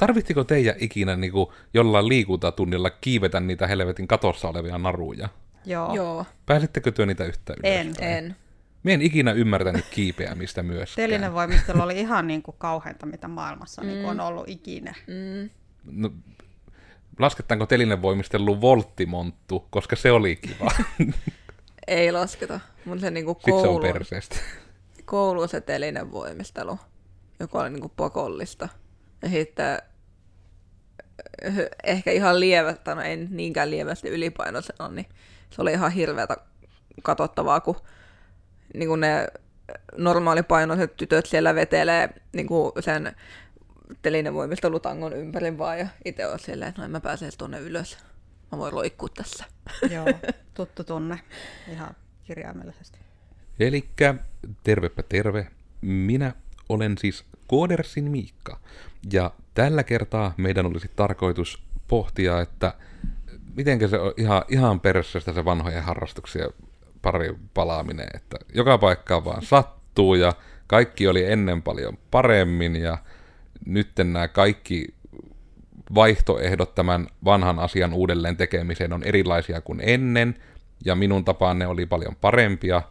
Tarvittiko teidän ikinä niin kuin, jollain liikuntatunnilla kiivetä niitä helvetin katossa olevia naruja? Joo. Joo, Pääsittekö työ niitä yhtään ylös? En. en. Mä en ikinä ymmärtänyt kiipeämistä myöskään. Telinen voimistelu oli ihan niin kuin kauheinta, mitä maailmassa mm. niin kuin on ollut ikinä. Mm. No, lasketaanko telinen voimisteluun volttimonttu, koska se oli kiva. Ei lasketa, mutta se niinku Sitten se on koulu, perseestä. koulu se telinen voimistelu, joka oli niinku pakollista. Ja sitten eh, ehkä ihan lievästä, no ei niinkään lievästi ylipainoisena, niin se oli ihan hirveätä katsottavaa, kun niin kuin ne normaalipainoiset tytöt siellä vetelee niin kuin sen telinevoimistelutangon ympäri vaan, ja itse on silleen, että no en mä pääse tuonne ylös. Mä voin loikkua tässä. Joo, tuttu tunne ihan kirjaimellisesti. Elikkä tervepä terve. Minä olen siis Koodersin Miikka. Ja tällä kertaa meidän olisi tarkoitus pohtia, että miten se on ihan, ihan perässä se vanhojen harrastuksia pari palaaminen, että joka paikkaan vaan sattuu ja kaikki oli ennen paljon paremmin ja nyt nämä kaikki vaihtoehdot tämän vanhan asian uudelleen tekemiseen on erilaisia kuin ennen, ja minun tapaan ne oli paljon parempia,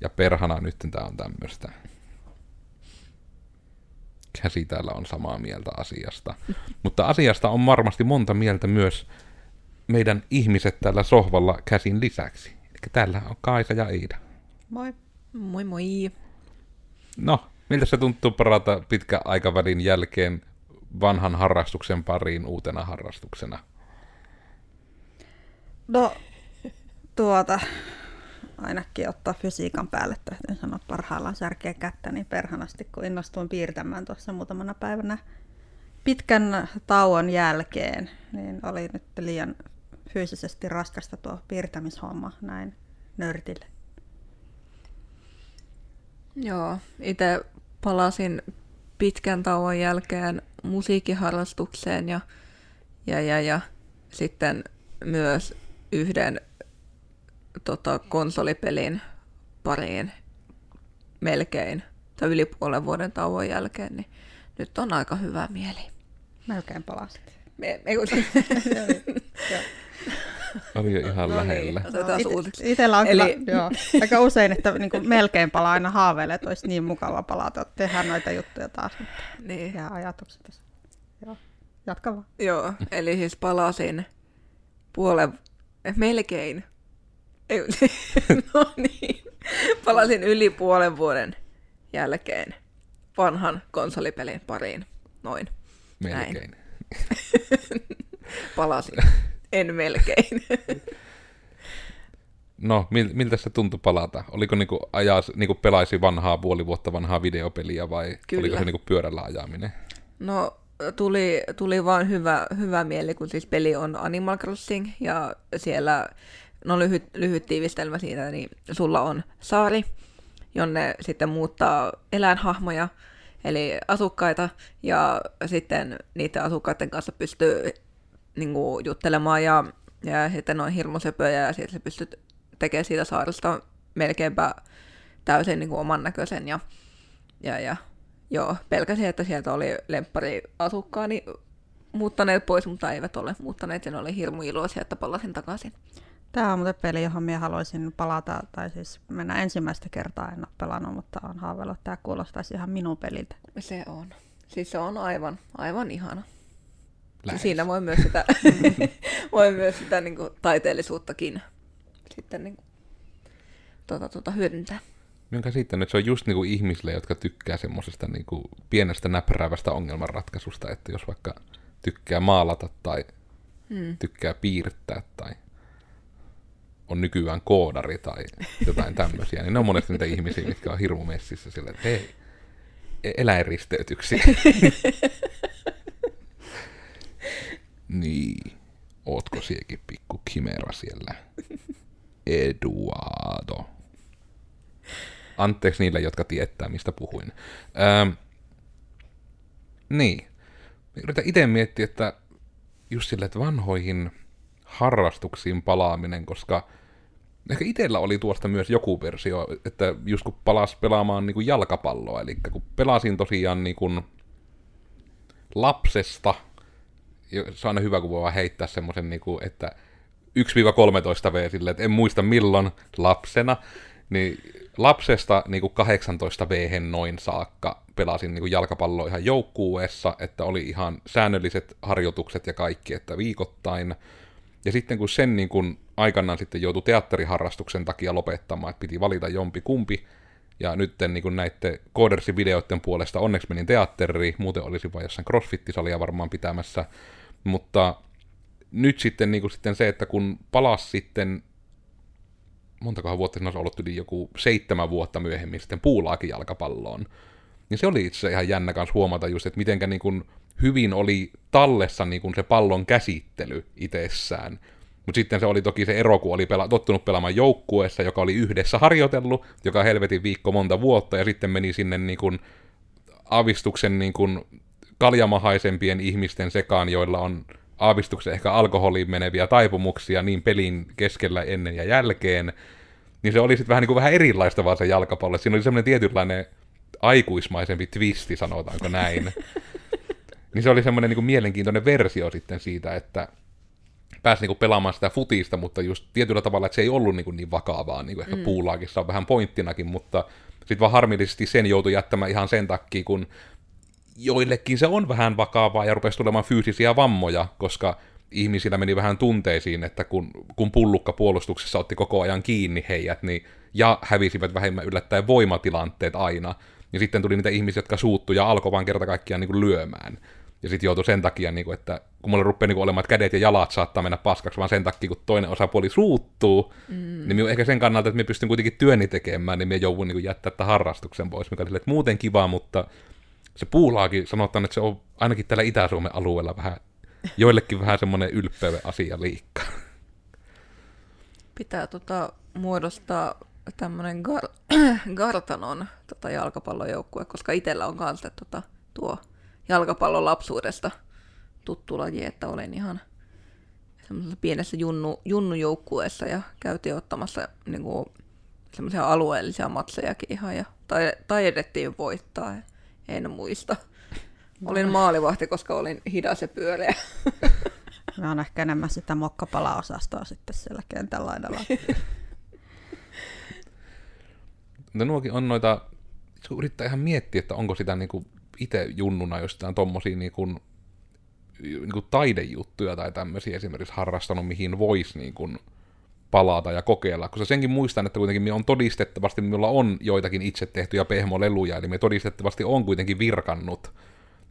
ja perhana nyt tämä on tämmöistä. Käsi täällä on samaa mieltä asiasta. Mutta asiasta on varmasti monta mieltä myös meidän ihmiset täällä sohvalla käsin lisäksi. Eli täällä on Kaisa ja Iida. Moi. Moi moi. No, miltä se tuntuu parata pitkän aikavälin jälkeen vanhan harrastuksen pariin uutena harrastuksena? No, tuota, ainakin ottaa fysiikan päälle, täytyy sanoa parhaillaan särkeä kättä niin perhanasti, kun innostuin piirtämään tuossa muutamana päivänä pitkän tauon jälkeen, niin oli nyt liian fyysisesti raskasta tuo piirtämishomma näin nörtille. Joo, itse palasin pitkän tauon jälkeen musiikkiharrastukseen ja, ja, ja, ja sitten myös yhden tota, konsolipelin pariin melkein, tai yli puolen vuoden tauon jälkeen, niin nyt on aika hyvä mieli. Melkein palasit. Me, me, kun... Oli jo ihan No lähellä. niin, otetaan It- uusiksi. Itellä on Eli- kyllä, joo, aika usein, että niin kuin melkein palaa aina haaveilee, että olisi niin mukava palata, että tehdään noita juttuja taas, mutta Niin. jää ajatukset tässä. Joo, jatka vaan. Joo, eli siis palasin puolen, melkein, ei, no niin, palasin yli puolen vuoden jälkeen vanhan konsolipelin pariin, noin, Melkein. palasin, en melkein. No, mil, miltä se tuntui palata? Oliko niinku ajaa, niinku pelaisi vanhaa puoli vuotta vanhaa videopeliä vai Kyllä. oliko se niinku pyörällä ajaminen? No, tuli, tuli vaan hyvä, hyvä mieli, kun siis peli on Animal Crossing ja siellä, no lyhyt, lyhyt tiivistelmä siitä, niin sulla on saari, jonne sitten muuttaa eläinhahmoja, eli asukkaita, ja sitten niiden asukkaiden kanssa pystyy niin kuin, juttelemaan ja, ja sitten on hirmusöpöjä ja sitten sä pystyt tekemään siitä saaresta melkeinpä täysin niin kuin, oman näköisen ja, ja, ja Joo, pelkäsin, että sieltä oli lemppari asukkaani muuttaneet pois, mutta eivät ole muuttaneet ja ne oli hirmu iloisia, että palasin takaisin. Tämä on muuten peli, johon minä haluaisin palata, tai siis mennä ensimmäistä kertaa, en ole pelannut, mutta on haaveillut, että tämä kuulostaisi ihan minun peliltä. Se on. Siis se on aivan, aivan ihana. Lähes. Siinä voi myös sitä, voi myös sitä niin kuin, taiteellisuuttakin sitten niin kuin, tuota, tuota, hyödyntää. Minkä käsittänyt, että se on just niinku ihmisille, jotka tykkää semmoisesta niinku pienestä näpräävästä ongelmanratkaisusta, että jos vaikka tykkää maalata tai Hmm. tykkää piirtää tai on nykyään koodari tai jotain tämmöisiä, niin ne on monesti niitä ihmisiä, mitkä on hirmu messissä sillä, että hei, e- eläinristeytyksiä. niin, ootko siekin pikku kimera siellä? Eduardo. Anteeksi niille, jotka tietää, mistä puhuin. Ähm, niin. Yritän itse miettiä, että just sille, että vanhoihin harrastuksiin palaaminen, koska ehkä itsellä oli tuosta myös joku versio, että just kun palas pelaamaan niin kuin jalkapalloa, eli kun pelasin tosiaan niin kuin lapsesta se on aina hyvä, kun voi vaan heittää semmoisen, niin kuin, että 1-13 V silleen, että en muista milloin lapsena, niin lapsesta niin kuin 18 v noin saakka pelasin niin kuin jalkapalloa ihan joukkueessa, että oli ihan säännölliset harjoitukset ja kaikki, että viikoittain. Ja sitten kun sen niin kuin aikanaan sitten joutui teatteriharrastuksen takia lopettamaan, että piti valita jompi kumpi, ja nyt niin näiden Codersin videoiden puolesta onneksi menin teatteriin, muuten olisi vain jossain crossfit-salia varmaan pitämässä. Mutta nyt sitten, niin kuin sitten se, että kun palas sitten, montakohan vuotta olisi ollut yli joku seitsemän vuotta myöhemmin sitten puulaakin jalkapalloon, niin se oli itse ihan jännä kanssa huomata just, että mitenkä niin kuin hyvin oli tallessa niin kuin se pallon käsittely itsessään. Mutta sitten se oli toki se ero, kun oli pela- tottunut pelaamaan joukkueessa, joka oli yhdessä harjoitellut, joka helvetin viikko monta vuotta, ja sitten meni sinne niin kuin aavistuksen niin kuin kaljamahaisempien ihmisten sekaan, joilla on aavistuksen ehkä alkoholiin meneviä taipumuksia niin pelin keskellä ennen ja jälkeen, niin se oli sitten vähän, niin kuin vähän erilaista vaan se jalkapallo. Siinä oli semmoinen tietynlainen aikuismaisempi twisti, sanotaanko näin. niin se oli semmoinen niin kuin mielenkiintoinen versio sitten siitä, että pääsi niinku pelaamaan sitä futista, mutta just tietyllä tavalla, että se ei ollut niinku niin vakavaa, niin kuin ehkä mm. puulaakissa on vähän pointtinakin, mutta sitten vaan harmillisesti sen joutui jättämään ihan sen takia, kun joillekin se on vähän vakavaa ja rupesi tulemaan fyysisiä vammoja, koska ihmisillä meni vähän tunteisiin, että kun, kun pullukka puolustuksessa otti koko ajan kiinni heidät, niin, ja hävisivät vähemmän yllättäen voimatilanteet aina, niin sitten tuli niitä ihmisiä, jotka suuttu ja alkoi vaan kerta kaikkiaan niin kuin lyömään. Ja sitten joutui sen takia, niin kuin, että kun mulla rupeaa niin kuin olemaan, että kädet ja jalat saattaa mennä paskaksi, vaan sen takia, kun toinen osapuoli suuttuu, mm. niin minun ehkä sen kannalta, että me pystyn kuitenkin työni tekemään, niin me joudun niin jättää tämän harrastuksen pois, mikä oli että muuten kiva, mutta se puulaakin sanotaan, että se on ainakin täällä Itä-Suomen alueella vähän, joillekin vähän semmoinen ylpeyden asia liikkaa. Pitää tota, muodostaa tämmöinen gar- Gartanon tota, jalkapallojoukkue, koska itsellä on kanssa tota, tuo jalkapallon lapsuudesta tuttu laji, että olen ihan semmoisessa pienessä junnu, junnujoukkueessa ja käytiin ottamassa niin kuin, semmoisia alueellisia matsejakin ihan ja taidettiin voittaa. En muista. Olin maalivahti, koska olin hidas ja pyöreä. Mä on ehkä enemmän sitä mokkapala-osastoa sitten siellä kentän laidalla. No nuokin on noita, yrittää ihan miettiä, että onko sitä niinku itse junnuna jostain tommosia niinku, niinku taidejuttuja tai tämmöisiä esimerkiksi harrastanut, mihin voisi niinku palata ja kokeilla, koska senkin muistan, että kuitenkin me on todistettavasti, minulla on joitakin itse tehtyjä pehmoleluja, eli me todistettavasti on kuitenkin virkannut,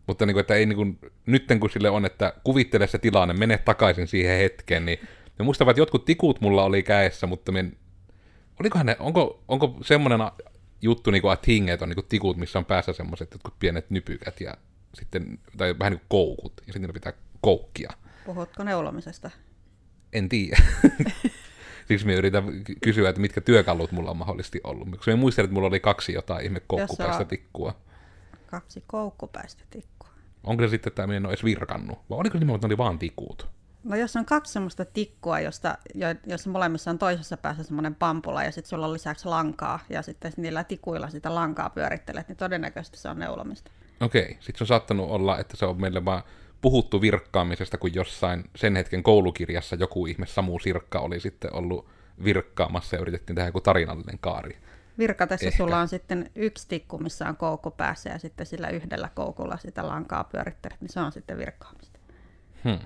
mutta niin kuin, että ei niin kuin, nytten kun sille on, että kuvittele se tilanne, mene takaisin siihen hetkeen, niin me muistavat, että jotkut tikut mulla oli käessä, mutta me, olikohan ne, onko, onko semmoinen juttu, niin kuin, että hingeet on niin kuin tikut, missä on päässä semmoiset jotkut pienet nypykät ja sitten, tai vähän niin kuin koukut, ja sitten pitää koukkia. Puhutko neulomisesta? En tiedä. Siksi me yritän kysyä, että mitkä työkalut mulla on mahdollisesti ollut. Koska me muistelin, että mulla oli kaksi jotain ihme koukkupäistä tikkua. Kaksi koukkupäistä tikkua. Onko se sitten, että minä en ole edes virkannut? Vai oliko nimenomaan, että ne oli vaan tikut? No jos on kaksi semmoista tikkua, josta, jossa molemmissa on toisessa päässä semmoinen pampula ja sitten sulla on lisäksi lankaa ja sitten niillä tikuilla sitä lankaa pyörittelet, niin todennäköisesti se on neulomista. Okei, sitten se on saattanut olla, että se on meille vaan puhuttu virkkaamisesta, kun jossain sen hetken koulukirjassa joku ihme Samu Sirkka oli sitten ollut virkkaamassa ja yritettiin tehdä joku tarinallinen kaari. Virkatessa Ehkä. sulla on sitten yksi tikku, missä on koukku päässä ja sitten sillä yhdellä koukulla sitä lankaa pyörittelet, niin se on sitten virkkaamista. Hmm.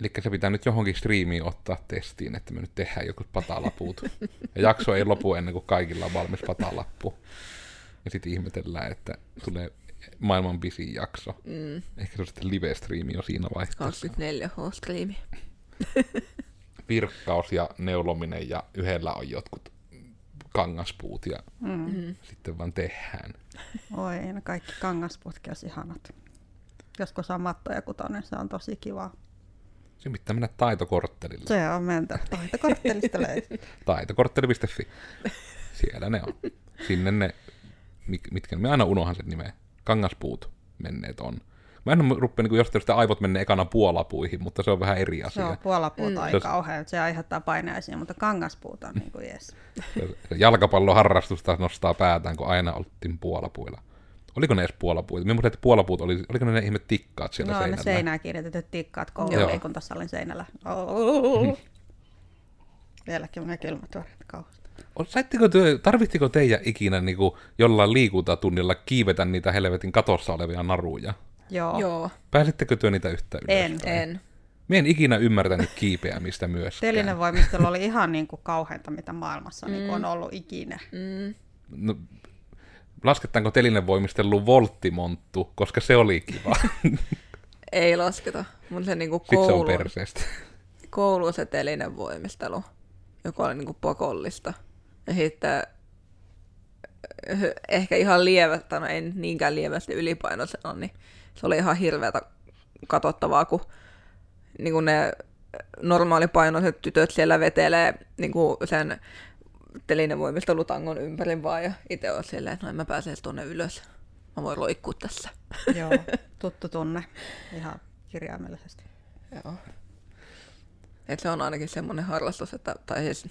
Eli se pitää nyt johonkin striimiin ottaa testiin, että me nyt tehdään joku patalaput. Ja jakso ei lopu ennen kuin kaikilla on valmis patalappu. Ja sitten ihmetellään, että tulee maailman pisin jakso. Mm. Ehkä se on sitten live-striimi jo siinä vaiheessa. 24H-striimi. Virkkaus ja neulominen ja yhdellä on jotkut kangaspuut ja mm. sitten vaan tehdään. Oi, no kaikki kangaspuutkin olisi ihanat. Joskus on mattoja kutonen, se on tosi kiva. Se pitää mennä taitokorttelille. Se on mentä. Taitokorttelista löytyy. Taitokortteli.fi. Siellä ne on. Sinne ne, mitkä, me aina unohan sen nimeä kangaspuut menneet on. Mä en rupea niin jostain sitä aivot menee ekana puolapuihin, mutta se on vähän eri asia. Se on puolapuut mm. aika kauhean, se aiheuttaa paineisia, mutta kangaspuut on niin kuin yes. Jalkapalloharrastusta nostaa päätään, kun aina oltiin puolapuilla. Oliko ne edes puolapuut? Että puolapuut oli, oliko ne ne ihme tikkaat siellä No, seinällä? ne seinään kirjoitetut tikkaat Joo. koululiikuntasalin seinällä. Oh. Vieläkin menee kylmät väreet kauheasti. Saitteko te, tarvittiko teidän ikinä niin kuin, jollain liikuntatunnilla kiivetä niitä helvetin katossa olevia naruja? Joo. Joo, Pääsittekö työ niitä yhtään En. ylös? en. Mie en ikinä ymmärtänyt kiipeämistä myöskään. Telinen voimistelu oli ihan niin kuin kauheinta, mitä maailmassa niin kuin on ollut ikinä. Mm. No, lasketaanko telinen voimistelu volttimonttu, koska se oli kiva. Ei lasketa, mutta se niinku Sitten se on perseestä. koulun se telinen voimistelu, joka oli niinku pakollista. Ja sitten eh, ehkä ihan lievästä, no ei niinkään lievästi ylipainoisena, niin se oli ihan hirveätä katsottavaa, kun niin kuin ne normaalipainoiset tytöt siellä vetelee niin kuin sen telinevoimistelutangon ympäri vaan, ja itse on silleen, että no en mä pääse tuonne ylös. Mä voin roikkua tässä. Joo, tuttu tunne ihan kirjaimellisesti. Joo. Et se on ainakin semmoinen harrastus, että, tai siis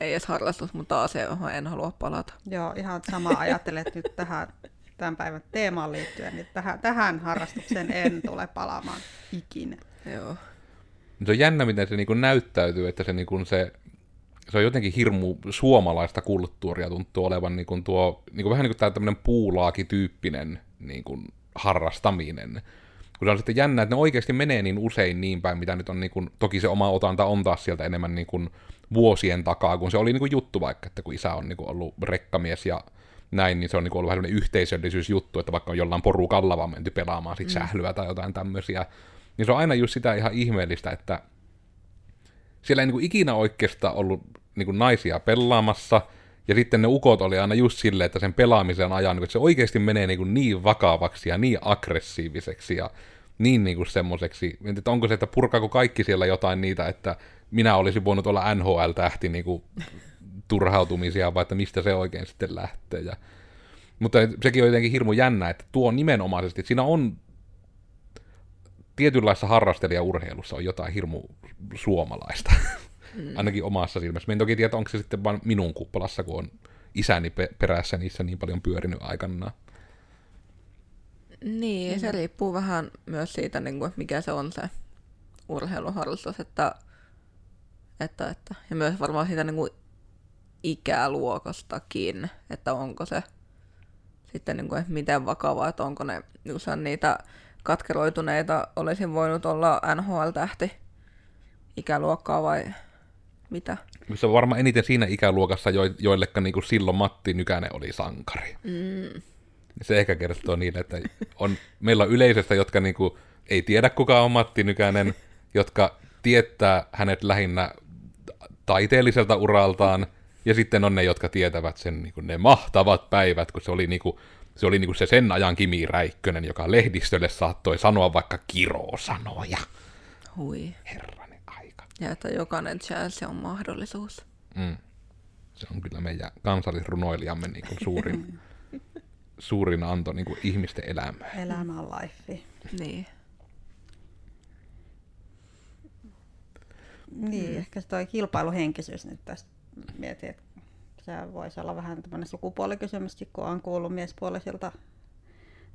ei edes harrastus, mutta asia, johon en halua palata. Joo, ihan sama ajattelen, että nyt tähän tämän päivän teemaan liittyen, niin tähän, tähän harrastukseen en tule palaamaan ikinä. Joo. Se on jännä, miten se niinku näyttäytyy, että se, niinku se, se on jotenkin hirmu suomalaista kulttuuria tuntuu olevan niinku tuo, niinku vähän niin kuin tämmöinen puulaakityyppinen niinku harrastaminen. Kun se on sitten jännä, että ne oikeasti menee niin usein niin päin, mitä nyt on, niinku, toki se oma otanta on taas sieltä enemmän niinku vuosien takaa, kun se oli niinku juttu vaikka, että kun isä on niinku ollut rekkamies ja näin, niin se on niinku ollut vähän sellainen yhteisöllisyysjuttu, että vaikka on jollain porukalla vaan menty pelaamaan sit sählyä tai jotain tämmöisiä, niin se on aina just sitä ihan ihmeellistä, että siellä ei niinku ikinä oikeastaan ollut niinku naisia pelaamassa, ja sitten ne ukot oli aina just silleen, että sen pelaamisen ajan, niinku, että se oikeasti menee niinku niin vakavaksi ja niin aggressiiviseksi ja niin niinku semmoiseksi, että onko se, että purkaako kaikki siellä jotain niitä, että minä olisin voinut olla NHL-tähti niinku turhautumisia, vai että mistä se oikein sitten lähtee. Ja, mutta sekin on jotenkin hirmu jännä, että tuo nimenomaisesti, että siinä on tietynlaisessa harrastelijaurheilussa on jotain hirmu suomalaista, mm. ainakin omassa silmässä. Mä en toki tiedä, onko se sitten vain minun kuppalassa, kun on isäni pe- perässä niissä niin paljon pyörinyt aikanaan. Niin, mm. se riippuu vähän myös siitä, niin kuin, mikä se on se urheiluharrastus, että, että, että ja myös varmaan siitä niin kuin ikäluokastakin, että onko se sitten niin kuin, että miten vakavaa, että onko ne niin kuin niitä katkeroituneita, olisin voinut olla NHL-tähti ikäluokkaa vai mitä? Se on varmaan eniten siinä ikäluokassa, jo- joillekka niin kuin silloin Matti Nykänen oli sankari. Mm. Se ehkä kertoo niille, että on, meillä on yleisöstä, jotka niin kuin, ei tiedä kuka on Matti Nykänen, jotka tietää hänet lähinnä taiteelliselta uraltaan, ja sitten on ne, jotka tietävät sen niin kuin ne mahtavat päivät, kun se oli, niin kuin, se, oli niin kuin se sen ajan Kimi Räikkönen, joka lehdistölle saattoi sanoa vaikka kirosanoja. Hui. Herranen aika. Ja että jokainen chance on mahdollisuus. Mm. Se on kyllä meidän kansallisrunoilijamme niin kuin suurin, suurin anto niin kuin ihmisten elämään. Elämä on life. Niin. Niin, mm. ehkä se toi kilpailuhenkisyys nyt tästä mietin, että se voisi olla vähän tämmöinen sukupuolikysymyskin, kun on kuullut miespuolisilta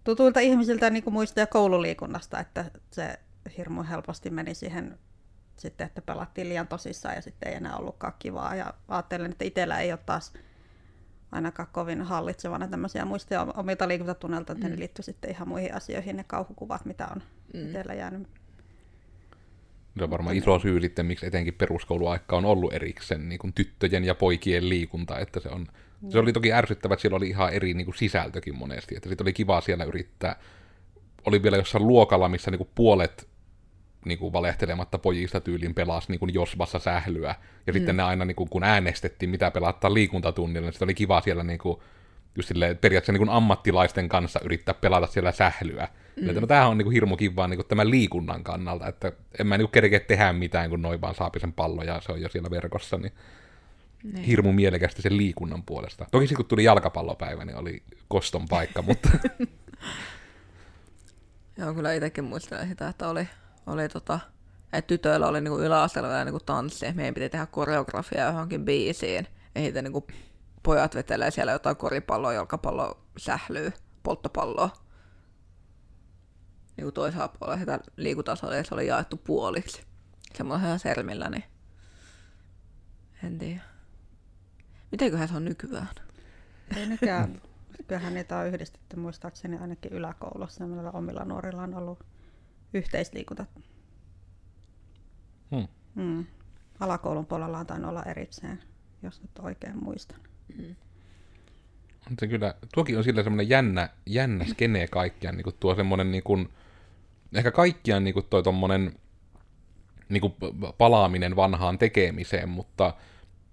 tutuilta ihmisiltä niin kuin muista ja koululiikunnasta, että se hirmu helposti meni siihen sitten, että pelattiin liian tosissaan ja sitten ei enää ollutkaan kivaa. Ja ajattelen, että itsellä ei ole taas ainakaan kovin hallitsevana tämmöisiä muistia omilta liikuntatunnelta, että mm. ne liittyy sitten ihan muihin asioihin, ne kauhukuvat, mitä on mm. itsellä jäänyt Se on varmaan iso syy sitten, miksi etenkin peruskouluaikka on ollut erikseen niin kuin tyttöjen ja poikien liikunta, että se on se oli toki ärsyttävä, että siellä oli ihan eri niin kuin sisältökin monesti, että sitten oli kiva siellä yrittää. Oli vielä jossain luokalla, missä niin kuin puolet niin kuin valehtelematta pojista tyylin pelasi niin kuin josvassa sählyä. Ja mm. sitten ne aina, niin kuin, kun äänestettiin, mitä pelattaa liikuntatunnilla, niin sitten oli kiva siellä niin kuin, just silleen, periaatteessa niin kuin ammattilaisten kanssa yrittää pelata siellä sählyä. Mm. Että, no tämähän on niin kuin hirmu kivaa niin kuin tämän liikunnan kannalta, että en mä niin kerkeä tehdä mitään, kun noin vaan saapi sen pallon ja se on jo siellä verkossa, niin Niin. hirmu mielekästä sen liikunnan puolesta. Toki sitten kun tuli jalkapallopäivä, niin oli koston paikka, mutta Joo, kyllä itsekin muistelen sitä, että oli, oli tota, että tytöillä oli niinku yläasteella vielä niinku tanssi, meidän piti tehdä koreografiaa johonkin biisiin, ja sitten niinku pojat vetelee siellä jotain koripalloa, jalkapalloa, sählyä polttopalloa. Niin kuin toisella puolella sitä liikutasolla ja se oli jaettu puoliksi. Semmoisella sermillä, niin en tiedä. Mitenköhän se on nykyään? Ei nykyään, kyllähän niitä on yhdistetty muistaakseni ainakin yläkoulussa. Meillä omilla nuorilla on ollut yhteisliikunta. Hmm. Mm. Alakoulun puolella on tainnut olla erikseen, jos nyt oikein muistan. Mm. On se kyllä, tuokin on sillä semmoinen jännä, jännä skene kaikkiaan, niin kuin tuo semmoinen niin kuin, ehkä kaikkiaan niin kuin toi tommonen niin kuin palaaminen vanhaan tekemiseen, mutta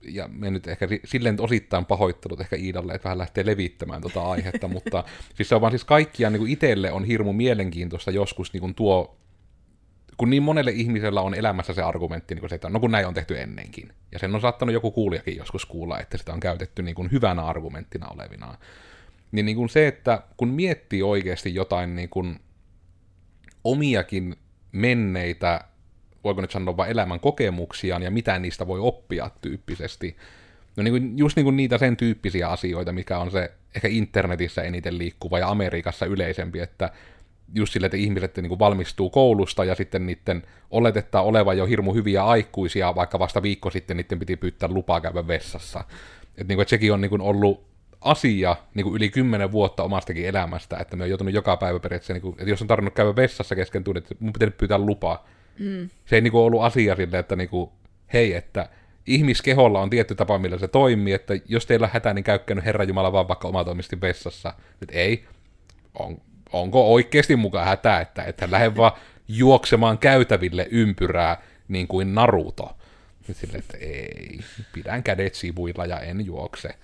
ja me nyt ehkä silleen osittain pahoittelut ehkä Iidalle, että vähän lähtee levittämään tuota aihetta, mutta siis se on vaan siis kaikkiaan niin itselle on hirmu mielenkiintoista joskus niin kuin tuo kun niin monelle ihmisellä on elämässä se argumentti, niin kuin se, että no kun näin on tehty ennenkin. Ja sen on saattanut joku kuulijakin joskus kuulla, että sitä on käytetty niin kuin hyvänä argumenttina olevinaan. Niin, niin kuin se, että kun miettii oikeasti jotain niin kuin omiakin menneitä, voiko nyt sanoa vain elämän kokemuksiaan ja mitä niistä voi oppia tyyppisesti, No niin kuin, just niin kuin niitä sen tyyppisiä asioita, mikä on se ehkä internetissä eniten liikkuva ja Amerikassa yleisempi, että just sille, että ihmiset niin kuin valmistuu koulusta ja sitten niiden oletetaan olevan jo hirmu hyviä aikuisia, vaikka vasta viikko sitten niiden piti pyytää lupaa käydä vessassa. Että, niin kuin, että sekin on niin kuin ollut asia niin kuin yli kymmenen vuotta omastakin elämästä, että me on joutunut joka päivä periaatteessa, niin kuin, että jos on tarvinnut käydä vessassa kesken tunnin, että mun pitää pyytää lupaa. Mm. Se ei niin kuin ollut asia sille, että niin kuin, hei, että ihmiskeholla on tietty tapa, millä se toimii, että jos teillä on hätä, niin käykkänyt Herra Jumala vaan vaikka omatoimisesti vessassa. Että ei, on, onko oikeasti mukaan hätä, että että lähde vaan juoksemaan käytäville ympyrää niin kuin Naruto. Nyt sille, että ei, pidän kädet sivuilla ja en juokse.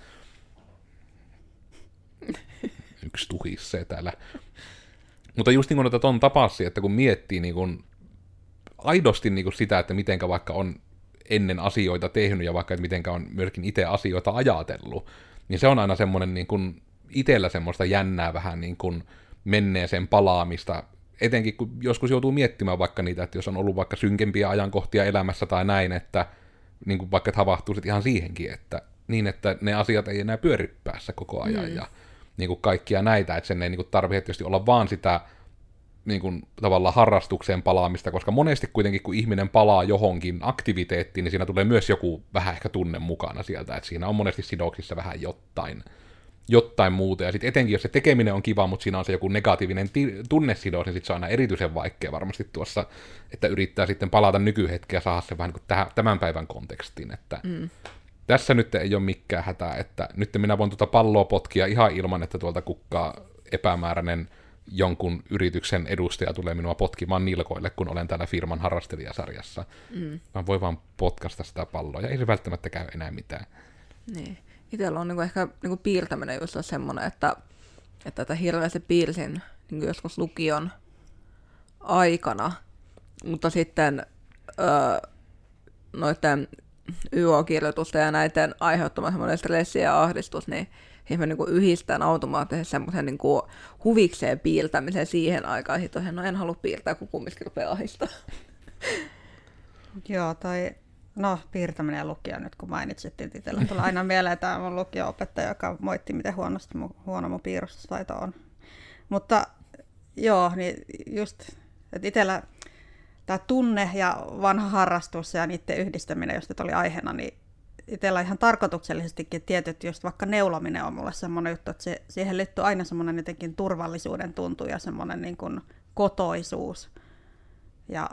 Yksi tuhisse täällä. Mutta just niin kuin että ton tapasi, että kun miettii niin kuin aidosti niin kuin sitä, että mitenkä vaikka on ennen asioita tehnyt ja vaikka että mitenkä on myöskin itse asioita ajatellut, niin se on aina semmoinen niin kuin itsellä semmoista jännää vähän niin kuin menneeseen palaamista, etenkin kun joskus joutuu miettimään vaikka niitä, että jos on ollut vaikka synkempiä ajankohtia elämässä tai näin, että niin kuin vaikka että havahtuu sitten ihan siihenkin, että niin, että ne asiat ei enää pyöri päässä koko ajan mm. ja niin kuin kaikkia näitä, että sen ei niin kuin tarvitse tietysti olla vaan sitä niin kuin, tavallaan harrastukseen palaamista, koska monesti kuitenkin kun ihminen palaa johonkin aktiviteettiin, niin siinä tulee myös joku vähän ehkä tunne mukana sieltä, että siinä on monesti sidoksissa vähän jotain jotain muuta. Ja sitten etenkin, jos se tekeminen on kiva, mutta siinä on se joku negatiivinen ti- tunnesidos, niin sitten se on aina erityisen vaikea varmasti tuossa, että yrittää sitten palata nykyhetkeä ja saada se vähän niin tähän, tämän päivän kontekstiin. Että mm. Tässä nyt ei ole mikään hätää, että nyt minä voin tuota palloa potkia ihan ilman, että tuolta kukkaa epämääräinen jonkun yrityksen edustaja tulee minua potkimaan nilkoille, kun olen täällä firman harrastelijasarjassa. Mm. Mä voin vaan potkasta sitä palloa, ja ei se välttämättä käy enää mitään. Niin itsellä on niinku ehkä niinku piirtäminen just semmoinen, että, että tätä hirveästi piirsin niinku joskus lukion aikana, mutta sitten öö, noiden YO-kirjoitusten ja näiden aiheuttama semmoinen stressi ja ahdistus, niin mä niin yhdistän automaattisesti semmoisen niin huvikseen piirtämisen siihen aikaan. Sitten no en halua piirtää, kun kumminkin rupeaa ahdistaa. Joo, tai No, piirtäminen ja lukio nyt kun mainitsit, niin itsellä tulee aina mieleen tämä mun lukio-opettaja, joka moitti, miten huonosti mun, huono mun piirustustaito on. Mutta joo, niin just, että itsellä tämä tunne ja vanha harrastus ja niiden yhdistäminen, jos nyt oli aiheena, niin itsellä ihan tarkoituksellisestikin tietyt, just vaikka neulominen on mulle semmoinen juttu, että se, siihen liittyy aina semmoinen jotenkin turvallisuuden tuntu ja semmoinen niin kuin kotoisuus. Ja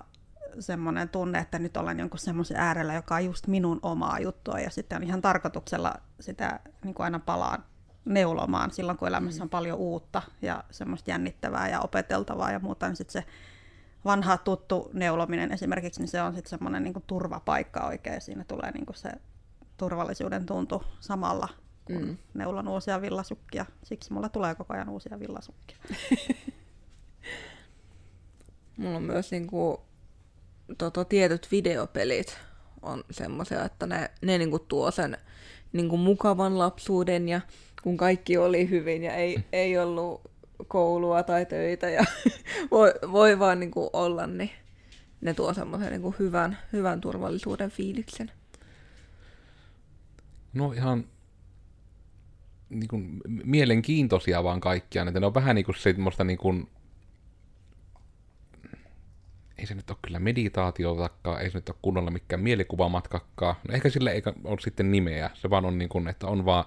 semmoinen tunne, että nyt olen jonkun semmoisen äärellä, joka on just minun omaa juttua, ja sitten on ihan tarkoituksella sitä niin kuin aina palaan neulomaan silloin, kun elämässä mm. on paljon uutta ja semmoista jännittävää ja opeteltavaa ja muuta, niin sitten se vanha tuttu neulominen esimerkiksi, niin se on sitten semmoinen niin kuin turvapaikka oikein, siinä tulee niin kuin se turvallisuuden tuntu samalla, kun mm. neulon uusia villasukkia. Siksi mulla tulee koko ajan uusia villasukkia. Mulla on myös niin kuin tota, tietyt videopelit on semmoisia, että ne, ne niinku tuo sen niinku mukavan lapsuuden ja kun kaikki oli hyvin ja ei, ei ollut koulua tai töitä ja voi, voi vaan niinku olla, niin ne tuo semmoisen niinku hyvän, hyvän turvallisuuden fiiliksen. No ihan niin kuin, mielenkiintoisia vaan kaikkiaan, että ne on vähän niin kuin semmoista niin kuin, ei se nyt ole kyllä meditaatiotakaan, ei se nyt ole kunnolla mikään mielikuvamatkakaan. No ehkä sille ei ole sitten nimeä, se vaan on niin kuin, että on vaan,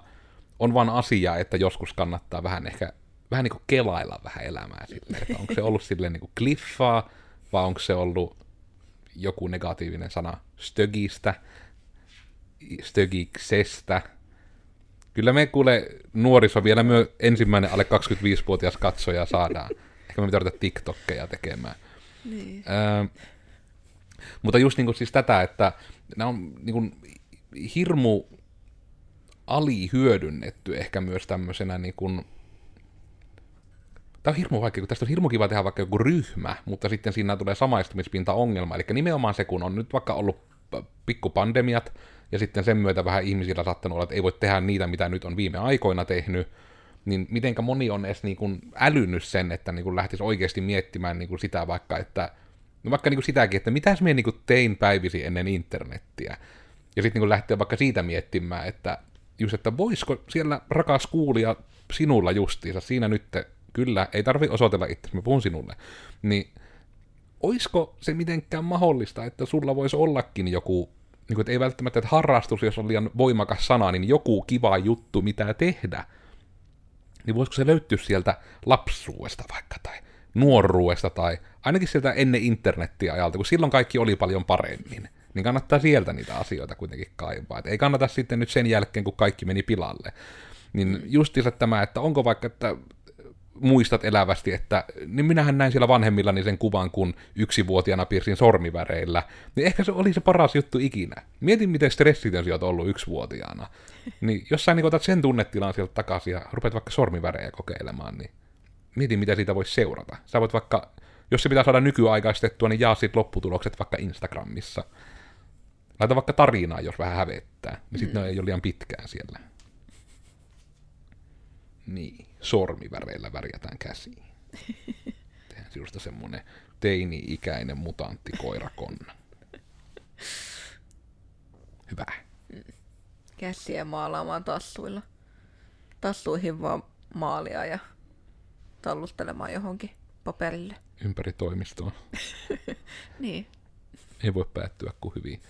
on vaan asia, että joskus kannattaa vähän ehkä, vähän niin kuin kelailla vähän elämää silleen, että onko se ollut silleen niin kuin kliffaa, vai onko se ollut joku negatiivinen sana stögistä, stögiksestä. Kyllä me kuule nuoriso vielä myö ensimmäinen alle 25-vuotias katsoja saadaan. Ehkä me pitää TikTokkeja tekemään. Niin. Öö, mutta just niin kuin siis tätä, että nämä on niin kuin hirmu alihyödynnetty ehkä myös tämmöisenä niin kuin, Tämä on hirmu vaikea, kun tästä on hirmu kiva tehdä vaikka joku ryhmä, mutta sitten siinä tulee samaistumispinta-ongelma. Eli nimenomaan se, kun on nyt vaikka ollut pikkupandemiat, ja sitten sen myötä vähän ihmisillä saattanut olla, että ei voi tehdä niitä, mitä nyt on viime aikoina tehnyt, niin mitenkä moni on edes niin kuin älynnyt sen, että niin kuin lähtisi oikeasti miettimään niin kuin sitä vaikka, että no vaikka niin kuin sitäkin, että mitäs me niin kuin tein päivisi ennen internettiä. Ja sitten niin lähtee vaikka siitä miettimään, että just, että voisiko siellä rakas kuulija sinulla justiinsa, siinä nyt kyllä, ei tarvi osoitella itse, mä puhun sinulle, niin oisko se mitenkään mahdollista, että sulla voisi ollakin joku, niin kuin, että ei välttämättä, että harrastus, jos on liian voimakas sana, niin joku kiva juttu, mitä tehdä, niin voisiko se löytyä sieltä lapsuudesta vaikka, tai nuoruudesta, tai ainakin sieltä ennen internettiä ajalta, kun silloin kaikki oli paljon paremmin, niin kannattaa sieltä niitä asioita kuitenkin kaivaa. Et ei kannata sitten nyt sen jälkeen, kun kaikki meni pilalle. Niin justiinsa tämä, että onko vaikka, että muistat elävästi, että niin minähän näin siellä vanhemmillani sen kuvan, kun yksivuotiaana piirsin sormiväreillä, niin ehkä se oli se paras juttu ikinä. Mietin, miten stressitön sinä olet ollut yksivuotiaana. Niin jos sä niin otat sen tunnetilan sieltä takaisin ja rupeat vaikka sormivärejä kokeilemaan, niin mietin, mitä siitä voisi seurata. Sä voit vaikka, jos se pitää saada nykyaikaistettua, niin jaa sit lopputulokset vaikka Instagramissa. Laita vaikka tarinaa, jos vähän hävettää, niin sitten mm. ne ei ole liian pitkään siellä. Niin, sormiväreillä värjätään käsiin. Tehdään sinusta semmonen teini-ikäinen mutantti koirakonna. Hyvä. Käsiä maalaamaan tassuilla. Tassuihin vaan maalia ja tallustelemaan johonkin paperille. Ympäri toimistoa. niin. Ei voi päättyä kuin hyvin.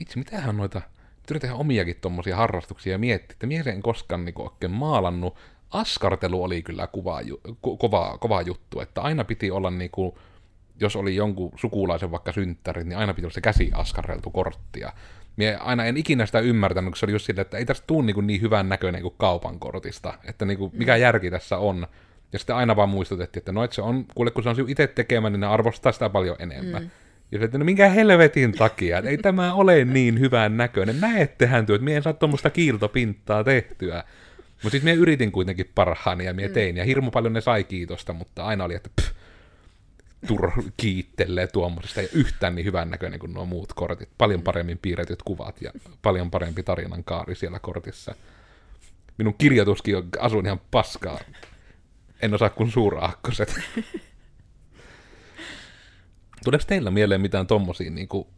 Itse, mitähän noita yritin tehdä omiakin tommosia harrastuksia ja miettiä, että mies en koskaan niin oikein maalannut. Askartelu oli kyllä kuva, ko, kova, kova juttu, että aina piti olla niin kuin, jos oli jonkun sukulaisen vaikka synttärit, niin aina piti olla se käsi askarreltu korttia. Mie aina en ikinä sitä ymmärtänyt, kun se oli just sille, että ei tästä tule niin, niin hyvän näköinen kuin kaupan kortista, että niin kuin, mikä mm. järki tässä on. Ja sitten aina vaan muistutettiin, että no, että se on, kuule kun se on itse tekemä, niin ne arvostaa sitä paljon enemmän. Mm. Ja se, että no minkä helvetin takia, ei tämä ole niin hyvän näköinen. Näettehän työ, että mie en saa tuommoista kiiltopintaa tehtyä. Mutta sitten mie yritin kuitenkin parhaani ja mie mm. tein. Ja hirmu paljon ne sai kiitosta, mutta aina oli, että pff, tur kiittelee tuommoisesta ja yhtään niin hyvän näköinen kuin nuo muut kortit. Paljon paremmin piirretyt kuvat ja paljon parempi tarinan kaari siellä kortissa. Minun kirjoituskin on asun ihan paskaa. En osaa kuin suuraakkoset. Tuleeko teillä mieleen mitään tommosia niin kuin,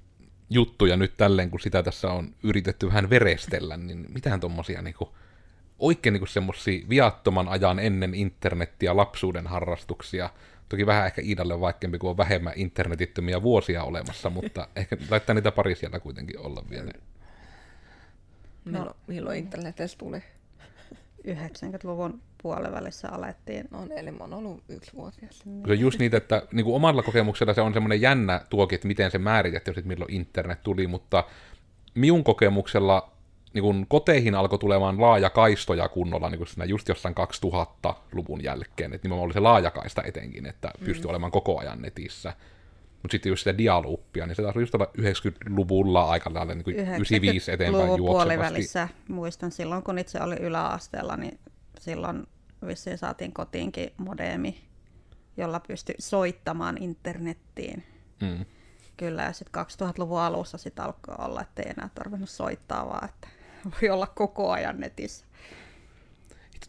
juttuja nyt tälleen, kun sitä tässä on yritetty vähän verestellä, niin mitään tommosia niin kuin, oikein niin semmosia viattoman ajan ennen internettiä lapsuuden harrastuksia. Toki vähän ehkä Iidalle vaikeampi, kun on vähemmän internetittömiä vuosia olemassa, mutta ehkä laittaa niitä pari siellä kuitenkin olla vielä. No, milloin internet edes tuli? 90-luvun puolivälissä alettiin. No eli mä oon ollut yksivuotias. Se on just niitä, että niin kuin omalla kokemuksella se on semmoinen jännä tuokin, että miten se määritettiin, että milloin internet tuli, mutta minun kokemuksella niin kuin koteihin alkoi tulemaan laajakaistoja kunnolla niin kuin siinä just jossain 2000-luvun jälkeen, että nimenomaan oli se laajakaista etenkin, että pystyi mm. olemaan koko ajan netissä. Mutta sitten just sitä dialuppia, niin se taas oli just 90-luvulla aika lailla niin 95 eteenpäin puolivälissä, muistan silloin kun itse oli yläasteella, niin silloin vissiin saatiin kotiinkin modeemi, jolla pystyi soittamaan internettiin. Mm. Kyllä, ja sitten 2000-luvun alussa sitten alkoi olla, että ei enää tarvinnut soittaa, vaan että voi olla koko ajan netissä.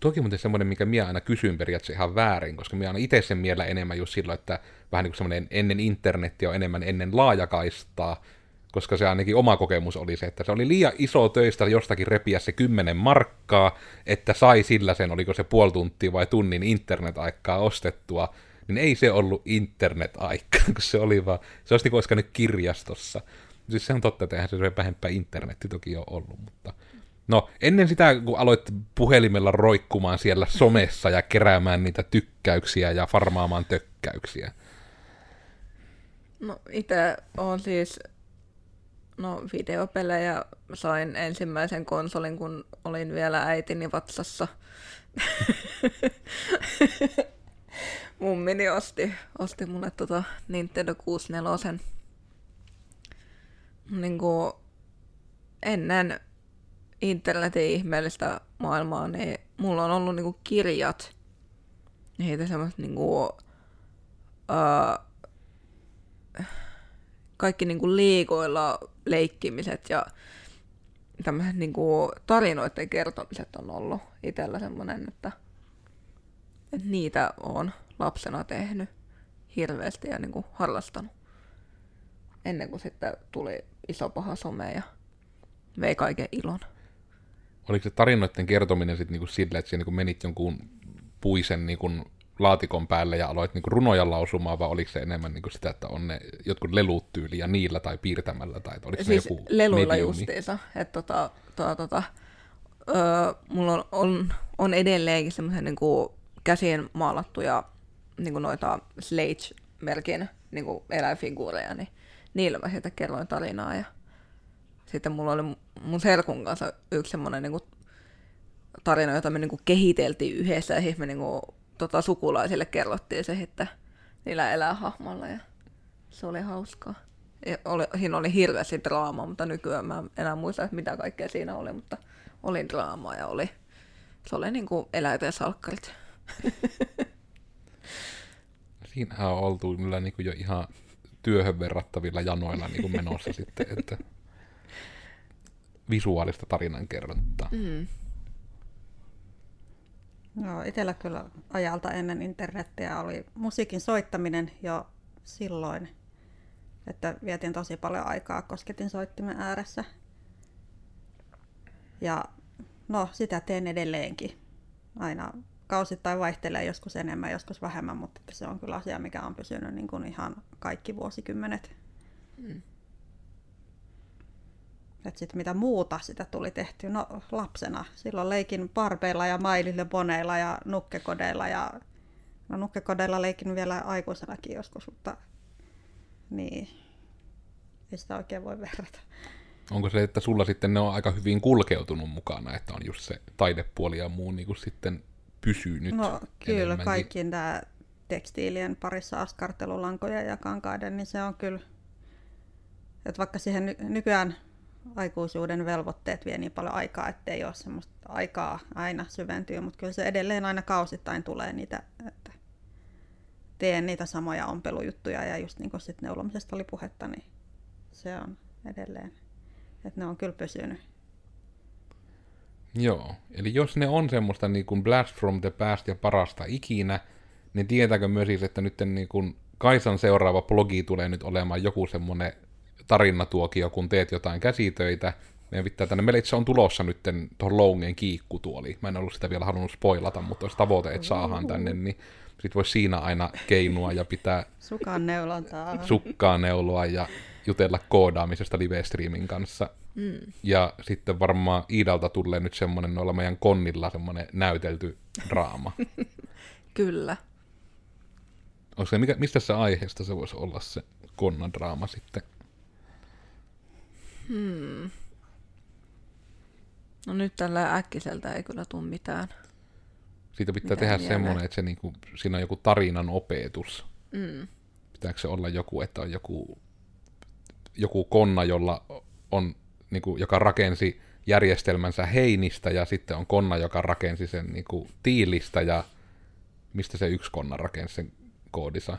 Toki muuten semmoinen, mikä minä aina kysyn periaatteessa ihan väärin, koska minä aina itse sen miellä enemmän just silloin, että vähän niin kuin semmoinen ennen internettiä on enemmän ennen laajakaistaa, koska se ainakin oma kokemus oli se, että se oli liian iso töistä jostakin repiä se kymmenen markkaa, että sai sillä sen, oliko se puoli tuntia vai tunnin internet-aikaa ostettua, niin ei se ollut internet-aikaa, kun se oli vaan, se olisi niin kuin nyt kirjastossa. Siis se on totta, että eihän se vähempää internetti toki ole ollut, mutta No, ennen sitä, kun aloit puhelimella roikkumaan siellä somessa ja keräämään niitä tykkäyksiä ja farmaamaan tökkäyksiä. No, itse on siis no, videopelejä. Sain ensimmäisen konsolin, kun olin vielä äitini vatsassa. Mummini osti, osti mulle tota Nintendo 64. Niin kuin ennen internetin ihmeellistä maailmaa, niin mulla on ollut niinku kirjat. Heitä semmoista niinku, uh, kaikki niinku liikoilla leikkimiset ja tämmöiset niinku tarinoiden kertomiset on ollut itsellä semmoinen, että, että niitä on lapsena tehnyt hirveästi ja niinku harrastanut. Ennen kuin sitten tuli iso paha some ja vei kaiken ilon oliko se tarinoiden kertominen sitten niinku sillä, että niinku menit jonkun puisen niinku laatikon päälle ja aloit niinku runoja lausumaan, vai oliko se enemmän niinku sitä, että on ne jotkut lelut tyyliä niillä tai piirtämällä, tai että oliko siis joku leluilla mediumi? justiinsa, että tota, tota, tota, öö, mulla on, on, on edelleenkin semmoisen niinku käsien maalattuja niinku noita Slage-merkin niinku eläinfiguureja, niin niillä mä siitä kerroin tarinaa ja sitten mulla oli mun serkun kanssa yksi semmoinen niin tarina, jota me niin kuin kehiteltiin yhdessä, ja siis me niin kuin, tota, sukulaisille kerrottiin se, että niillä elää hahmolla, ja se oli hauskaa. Ja oli, siinä oli hirveästi draamaa, mutta nykyään mä en enää muista, että mitä kaikkea siinä oli, mutta oli draamaa ja oli, se oli niin kuin eläinten salkkarit. Siinähän on oltu niin kuin jo ihan työhön verrattavilla janoilla niin kuin menossa sitten, että visuaalista tarinankerrontaa. Mm. No, itsellä kyllä ajalta ennen internettiä oli musiikin soittaminen jo silloin, että vietin tosi paljon aikaa kosketin soittimen ääressä. Ja no, sitä teen edelleenkin. Aina kausittain vaihtelee joskus enemmän, joskus vähemmän, mutta se on kyllä asia, mikä on pysynyt niin kuin ihan kaikki vuosikymmenet. Mm. Että sitten mitä muuta sitä tuli tehty, no lapsena. Silloin leikin parpeilla ja mailille boneilla ja nukkekodeilla ja no nukkekodeilla leikin vielä aikuisenakin joskus, mutta niin, ei sitä oikein voi verrata. Onko se, että sulla sitten ne on aika hyvin kulkeutunut mukana, että on just se taidepuoli ja muu niin kuin sitten pysynyt No kyllä, kaikki tämä tekstiilien parissa askartelulankoja ja kankaiden, niin se on kyllä, että vaikka siihen ny- nykyään aikuisuuden velvoitteet vie niin paljon aikaa, ettei ole semmoista aikaa aina syventyä, mutta kyllä se edelleen aina kausittain tulee niitä, että teen niitä samoja ompelujuttuja ja just niin kuin sitten neulomisesta oli puhetta, niin se on edelleen, että ne on kyllä pysynyt. Joo, eli jos ne on semmoista niin kuin blast from the past ja parasta ikinä, niin tietääkö myös, siis, että nyt niin kuin Kaisan seuraava blogi tulee nyt olemaan joku semmoinen tarinatuokio, kun teet jotain käsitöitä. Meidän pitää tänne, meillä itse on tulossa nyt tuohon Loungen kiikkutuoli. Mä en ollut sitä vielä halunnut spoilata, mutta jos tavoite, että saadaan tänne, niin sit voisi siinä aina keinua ja pitää neulontaa. Sukkaan neuloa ja jutella koodaamisesta live-streamin kanssa. Mm. Ja sitten varmaan Iidalta tulee nyt semmoinen noilla meidän konnilla semmoinen näytelty draama. Kyllä. Onko se, mikä, mistä se aiheesta se voisi olla se konnan draama sitten? Hmm. No nyt tällä äkkiseltä ei kyllä tule mitään. Siitä pitää mitään tehdä semmoinen, että se niinku, siinä on joku tarinan opetus. Mm. Pitääkö se olla joku, että on joku, joku konna, jolla on, niinku, joka rakensi järjestelmänsä heinistä ja sitten on konna, joka rakensi sen niinku, tiilistä ja mistä se yksi konna rakensi sen koodissa?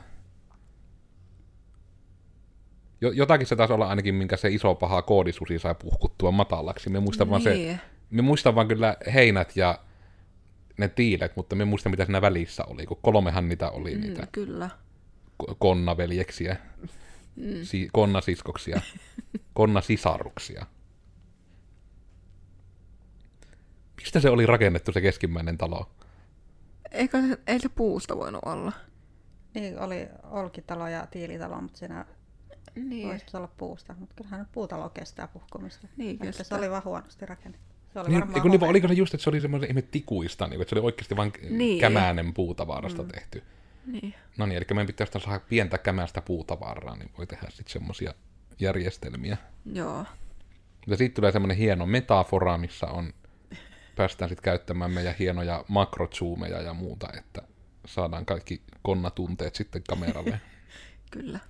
Jotakin se taisi olla ainakin, minkä se iso paha koodisusi sai puhkuttua matalaksi. Me muistan, niin. vaan, se, niin. me muistan vaan kyllä heinät ja ne tiilet, mutta me muistan, mitä siinä välissä oli, kun kolmehan niitä oli, mm, niitä kyllä. konnaveljeksiä, mm. si- konnasiskoksia. Konna sisaruksia. Mistä se oli rakennettu se keskimmäinen talo? Eikö se, ei se puusta voinut olla? Niin, oli olkitalo ja tiilitalo, mutta siinä Niin. voisi olla puusta. Mutta kyllähän nyt puutalo kestää puhkumista. Niin, Ehkä se oli vaan huonosti rakennettu. Se oli Niin, varmaan eikö, niin, oliko se just, että se oli semmoisen ihme tikuista, niin, että se oli oikeasti vain Niin. kämänen puutavarasta mm. tehty. Niin. No niin, eli meidän pitäisi saada pientä kämästä puutavaraa, niin voi tehdä sitten semmoisia järjestelmiä. Joo. Ja siitä tulee semmoinen hieno metafora, missä on, päästään sitten käyttämään meidän hienoja makrozoomeja ja muuta, että saadaan kaikki konnatunteet sitten kameralle. Kyllä.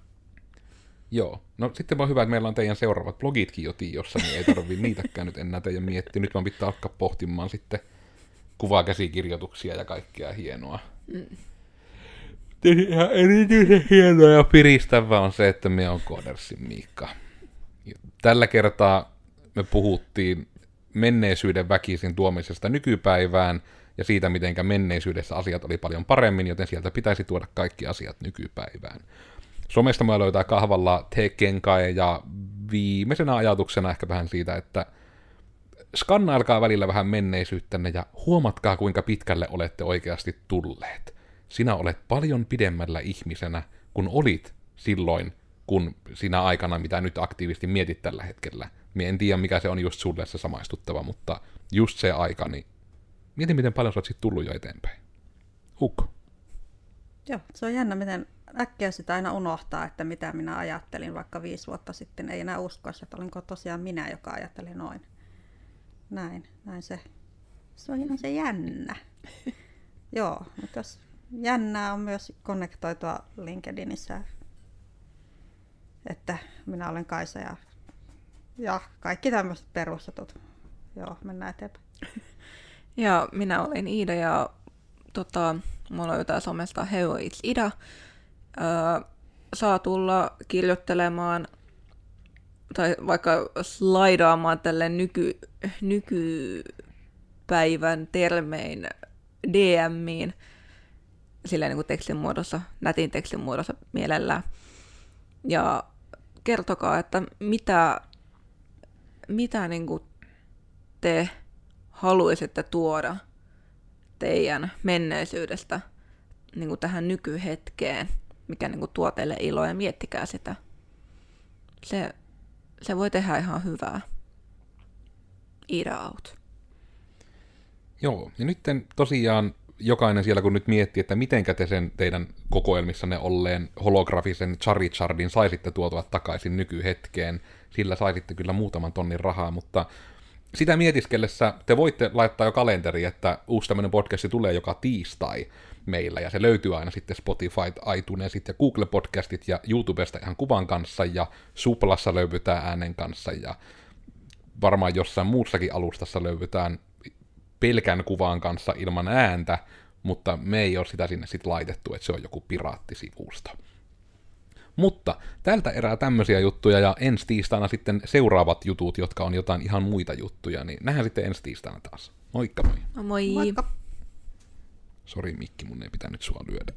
Joo. No sitten vaan hyvä, että meillä on teidän seuraavat blogitkin jo tiossa, niin ei tarvii niitäkään nyt enää teidän miettiä. Nyt vaan pitää alkaa pohtimaan sitten kuvakäsikirjoituksia ja kaikkea hienoa. Mm. Ihan erityisen hienoa ja piristävää on se, että me on Kodersin Miikka. Tällä kertaa me puhuttiin menneisyyden väkisin tuomisesta nykypäivään ja siitä, miten menneisyydessä asiat oli paljon paremmin, joten sieltä pitäisi tuoda kaikki asiat nykypäivään. Somesta mä löytää kahvalla Tekenkae ja viimeisenä ajatuksena ehkä vähän siitä, että skannailkaa välillä vähän menneisyyttänne ja huomatkaa kuinka pitkälle olette oikeasti tulleet. Sinä olet paljon pidemmällä ihmisenä kuin olit silloin, kun sinä aikana, mitä nyt aktiivisesti mietit tällä hetkellä. Mie en tiedä, mikä se on just sulle se samaistuttava, mutta just se aika, niin mieti, miten paljon sä oot tullut jo eteenpäin. Ukko. Joo, se on jännä, miten äkkiä sitä aina unohtaa, että mitä minä ajattelin vaikka viisi vuotta sitten. Ei enää uskoisi, että olinko tosiaan minä, joka ajatteli noin. Näin, näin se. Se on ihan se jännä. Joo, mutta jos jännää on myös konnektoitua LinkedInissä, että minä olen Kaisa ja, ja kaikki tämmöiset perustetut. Joo, mennään eteenpäin. Ja minä olen Iida ja tota, mulla löytää somesta Heo It's Ida. Saa tulla kirjoittelemaan tai vaikka slaidaamaan tälle nyky, nykypäivän termein DMiin silleen niin kuin tekstin muodossa, nätin tekstin muodossa mielellään. Ja kertokaa, että mitä, mitä niin kuin te haluaisitte tuoda teidän menneisyydestä niin kuin tähän nykyhetkeen, mikä niin kuin tuo teille iloa ja miettikää sitä. Se, se voi tehdä ihan hyvää. Ida out. Joo, ja nyt tosiaan jokainen siellä kun nyt miettii, että mitenkä te sen teidän kokoelmissanne olleen holografisen Charichardin saisitte tuotua takaisin nykyhetkeen, sillä saisitte kyllä muutaman tonnin rahaa, mutta sitä mietiskellessä te voitte laittaa jo kalenteri, että uusi tämmöinen podcasti tulee joka tiistai meillä, ja se löytyy aina sitten Spotify, iTunesit ja Google Podcastit ja YouTubesta ihan kuvan kanssa, ja Suplassa löydytään äänen kanssa, ja varmaan jossain muussakin alustassa löydytään pelkän kuvan kanssa ilman ääntä, mutta me ei ole sitä sinne sitten laitettu, että se on joku piraattisivusto. Mutta tältä erää tämmöisiä juttuja ja ensi tiistaina sitten seuraavat jutut, jotka on jotain ihan muita juttuja, niin nähdään sitten ensi tiistaina taas. Moikka moi. No moi! Moikka! Sori Mikki, mun ei pitänyt sua lyödä.